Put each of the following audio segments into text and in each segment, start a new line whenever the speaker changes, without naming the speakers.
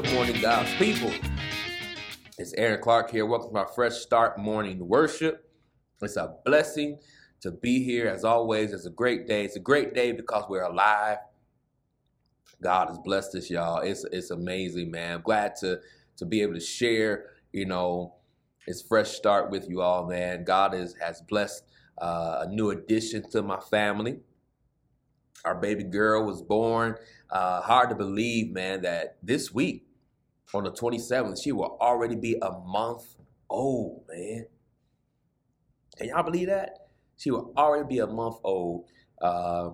Good morning, God's people. It's Aaron Clark here. Welcome to our Fresh Start morning worship. It's a blessing to be here. As always, it's a great day. It's a great day because we're alive. God has blessed us, y'all. It's it's amazing, man. I'm glad to to be able to share, you know, it's fresh start with you all, man. God is, has blessed uh, a new addition to my family. Our baby girl was born. Uh, hard to believe, man, that this week on the 27th, she will already be a month old, man. Can y'all believe that? She will already be a month old. Uh,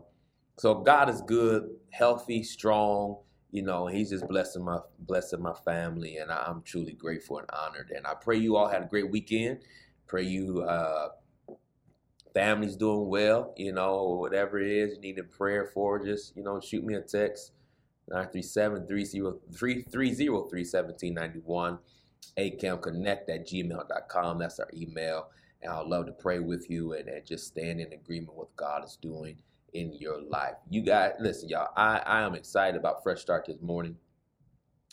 so God is good, healthy, strong. You know, He's just blessing my blessing my family, and I'm truly grateful and honored. And I pray you all had a great weekend. Pray you uh, family's doing well. You know, whatever it is you need a prayer for, just you know, shoot me a text 937-330-1791. acamconnect at gmail.com. That's our email. And I'd love to pray with you and, and just stand in agreement with God is doing in your life. You guys, listen, y'all, I, I am excited about Fresh Start this morning.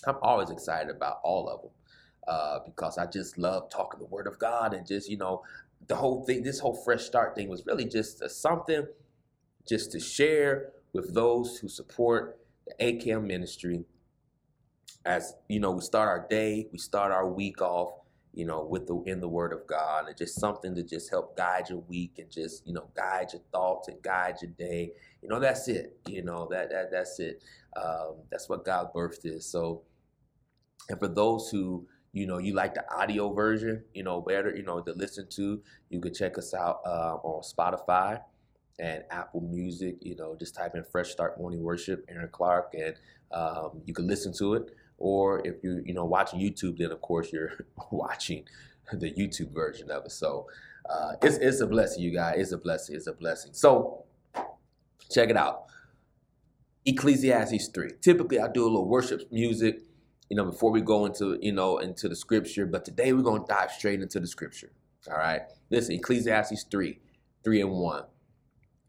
I'm always excited about all of them uh, because I just love talking the Word of God and just, you know, the whole thing, this whole Fresh Start thing was really just a, something just to share with those who support the ACAM ministry. As you know, we start our day, we start our week off you know, with the in the Word of God, and just something to just help guide your week and just you know guide your thoughts and guide your day. You know, that's it. You know that that that's it. Um, that's what God birthed is. So, and for those who you know you like the audio version, you know better, you know to listen to, you can check us out uh, on Spotify and Apple Music. You know, just type in Fresh Start Morning Worship, Aaron Clark, and um, you can listen to it. Or if you you know watching YouTube, then of course you're watching the YouTube version of it. So uh, it's it's a blessing, you guys. It's a blessing. It's a blessing. So check it out. Ecclesiastes three. Typically, I do a little worship music, you know, before we go into you know into the scripture. But today we're gonna dive straight into the scripture. All right. Listen, Ecclesiastes three, three and one.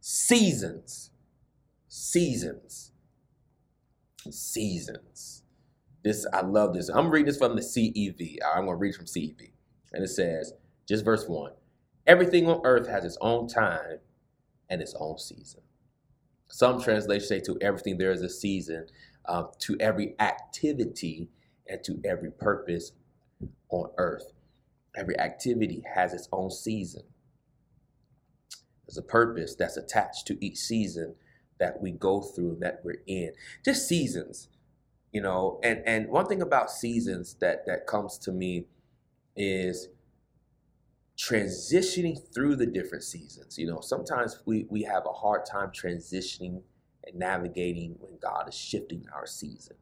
Seasons, seasons, seasons this I love this. I'm reading this from the CEV. I'm going to read from CEV. And it says, just verse 1. Everything on earth has its own time and its own season. Some translations say to everything there is a season, uh, to every activity and to every purpose on earth. Every activity has its own season. There's a purpose that's attached to each season that we go through, that we're in. Just seasons you know and and one thing about seasons that that comes to me is transitioning through the different seasons you know sometimes we we have a hard time transitioning and navigating when god is shifting our season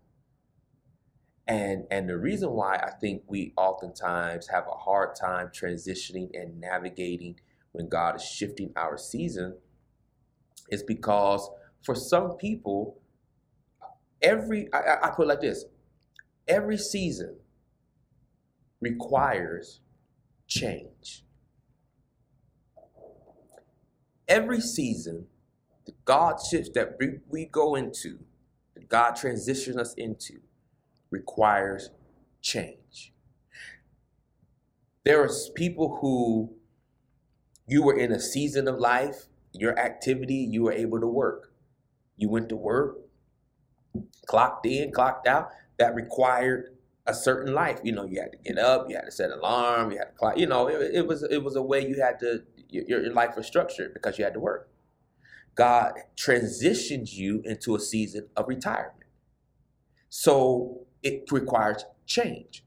and and the reason why i think we oftentimes have a hard time transitioning and navigating when god is shifting our season is because for some people every I, I put it like this every season requires change. Every season the god shifts that we, we go into that god transitions us into requires change. There are people who you were in a season of life your activity you were able to work you went to work clocked in, clocked out, that required a certain life. You know, you had to get up, you had to set an alarm, you had to clock. You know, it, it was it was a way you had to your, your life was structured because you had to work. God transitions you into a season of retirement. So it requires change.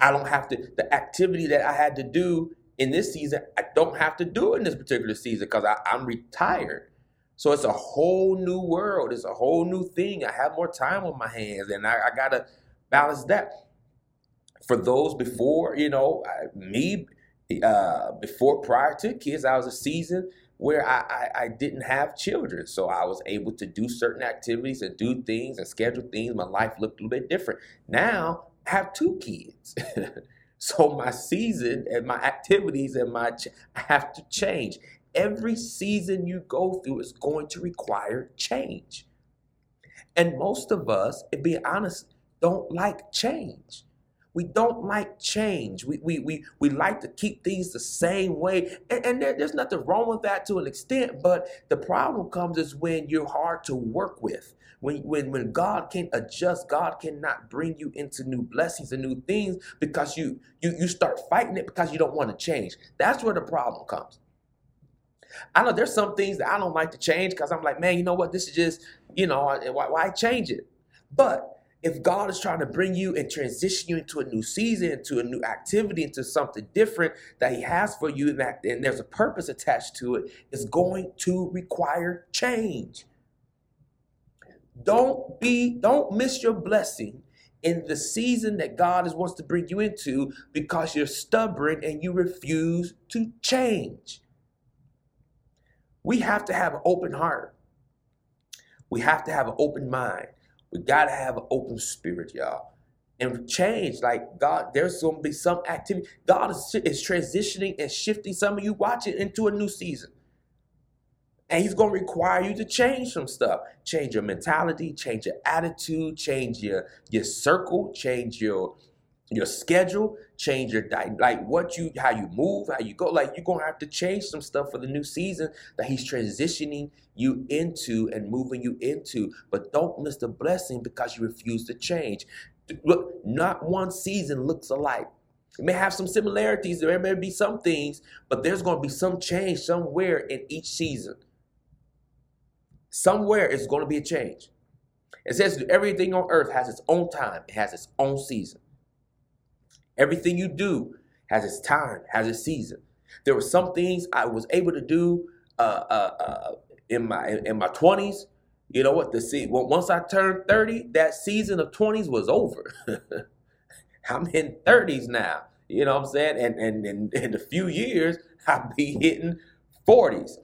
I don't have to, the activity that I had to do in this season, I don't have to do it in this particular season because I'm retired. So it's a whole new world. It's a whole new thing. I have more time on my hands, and I, I gotta balance that. For those before, you know, I, me, uh, before prior to kids, I was a season where I, I, I, didn't have children. So I was able to do certain activities and do things and schedule things. My life looked a little bit different. Now I have two kids. so my season and my activities and my ch- have to change every season you go through is going to require change. And most of us, to be honest, don't like change. We don't like change. We, we, we, we like to keep things the same way. And, and there, there's nothing wrong with that to an extent, but the problem comes is when you're hard to work with. When, when, when God can adjust, God cannot bring you into new blessings and new things because you, you, you start fighting it because you don't want to change. That's where the problem comes. I know there's some things that I don't like to change because I'm like, man, you know what? This is just, you know, why, why change it? But if God is trying to bring you and transition you into a new season, into a new activity, into something different that He has for you, and, that, and there's a purpose attached to it, it's going to require change. Don't be, don't miss your blessing in the season that God is wants to bring you into because you're stubborn and you refuse to change. We have to have an open heart. We have to have an open mind. We got to have an open spirit, y'all. And change, like God, there's going to be some activity. God is, is transitioning and shifting some of you watch it into a new season. And he's going to require you to change some stuff. Change your mentality, change your attitude, change your, your circle, change your your schedule, change your diet, like what you how you move, how you go. Like you're gonna have to change some stuff for the new season that he's transitioning you into and moving you into. But don't miss the blessing because you refuse to change. Look, not one season looks alike. It may have some similarities, there may be some things, but there's gonna be some change somewhere in each season. Somewhere it's gonna be a change. It says everything on earth has its own time, it has its own season. Everything you do has its time, has its season. There were some things I was able to do uh, uh, uh, in my in my twenties. You know what? The see once I turned thirty, that season of twenties was over. I'm in thirties now. You know what I'm saying? And and, and in a few years, I'll be hitting forties.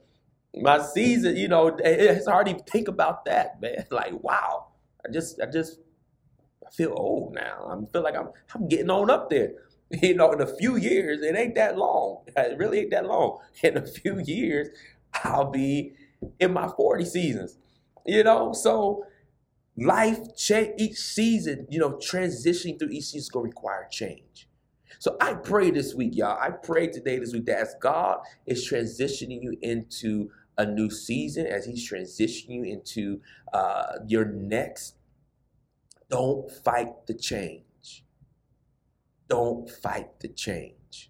My season, you know, it's hard to even think about that, man. Like, wow. I just I just I feel old now. I feel like I'm I'm getting on up there. You know, in a few years, it ain't that long. It really ain't that long. In a few years, I'll be in my 40 seasons. You know, so life change each season, you know, transitioning through each season is gonna require change. So I pray this week, y'all. I pray today this week that as God is transitioning you into a new season, as He's transitioning you into uh, your next don't fight the change. Don't fight the change.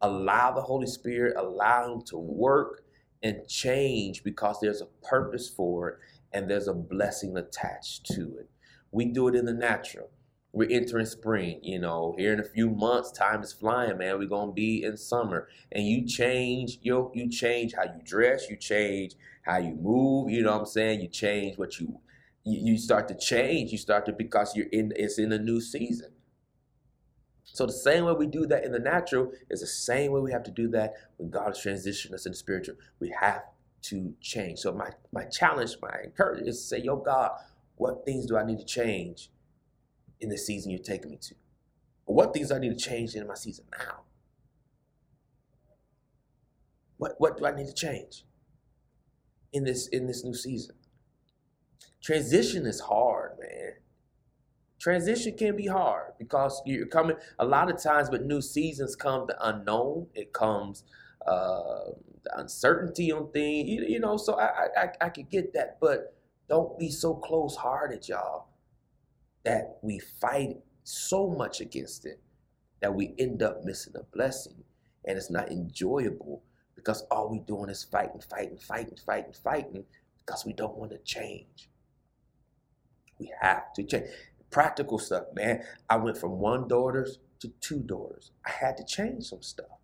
Allow the Holy Spirit, allow Him to work and change because there's a purpose for it and there's a blessing attached to it. We do it in the natural. We're entering spring, you know, here in a few months, time is flying, man. We're gonna be in summer. And you change you you change how you dress, you change how you move, you know what I'm saying? You change what you you, start to change. You start to because you're in it's in a new season. So the same way we do that in the natural is the same way we have to do that when God is transitioning us in the spiritual. We have to change. So my my challenge, my encouragement is to say, Yo, God, what things do I need to change in the season you're taking me to? What things do I need to change in my season now? What what do I need to change in this in this new season? transition is hard, man. Transition can be hard because you're coming a lot of times, but new seasons come the unknown. It comes uh, the uncertainty on things, you, you know. So I, I I could get that, but don't be so close hearted, y'all, that we fight so much against it that we end up missing a blessing and it's not enjoyable because all we doing is fighting, fighting, fighting, fighting, fighting because we don't want to change. We have to change. Practical stuff, man. I went from one daughters to two daughters. I had to change some stuff.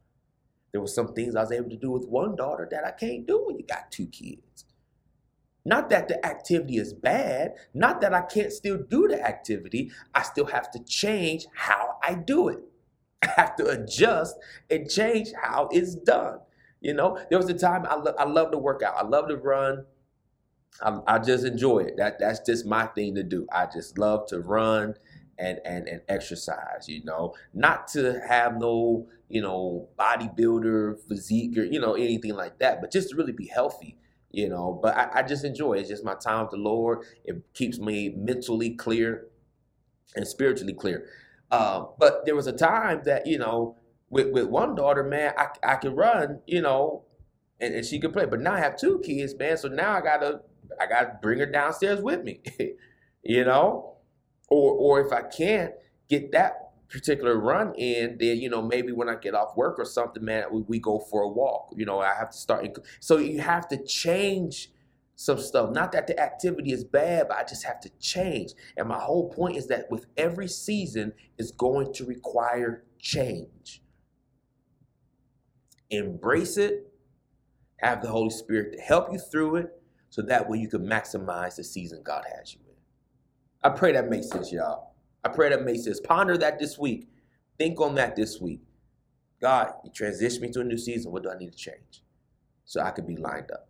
There were some things I was able to do with one daughter that I can't do when you got two kids. Not that the activity is bad, not that I can't still do the activity. I still have to change how I do it. I have to adjust and change how it's done. You know, there was a time I, lo- I love to work out. I love to run. I, I just enjoy it. That that's just my thing to do. I just love to run and and and exercise. You know, not to have no you know bodybuilder physique or you know anything like that, but just to really be healthy. You know, but I, I just enjoy it. It's just my time with the Lord. It keeps me mentally clear. and spiritually clear. Uh, but there was a time that you know, with with one daughter, man, I I could run, you know, and, and she could play. But now I have two kids, man. So now I gotta I gotta bring her downstairs with me, you know, or or if I can't get that particular run in, then you know maybe when I get off work or something, man, we, we go for a walk. You know, I have to start. So you have to change some stuff. Not that the activity is bad, but I just have to change. And my whole point is that with every season is going to require change. Embrace it. Have the Holy Spirit to help you through it so that way you can maximize the season God has you in. I pray that makes sense, y'all. I pray that makes sense. Ponder that this week. Think on that this week. God, you transition me to a new season. What do I need to change so I can be lined up?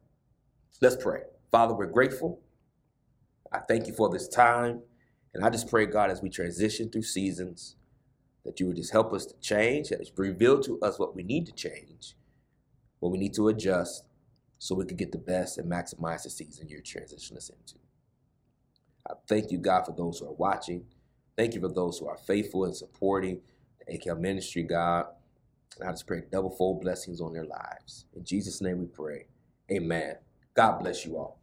Let's pray. Father, we're grateful. I thank you for this time. And I just pray, God, as we transition through seasons, that you would just help us to change, that you reveal to us what we need to change, what we need to adjust, so we can get the best and maximize the season you're transitioning us into. I thank you, God, for those who are watching. Thank you for those who are faithful and supporting the AKL ministry, God. And I just pray double fold blessings on their lives. In Jesus' name we pray. Amen. God bless you all.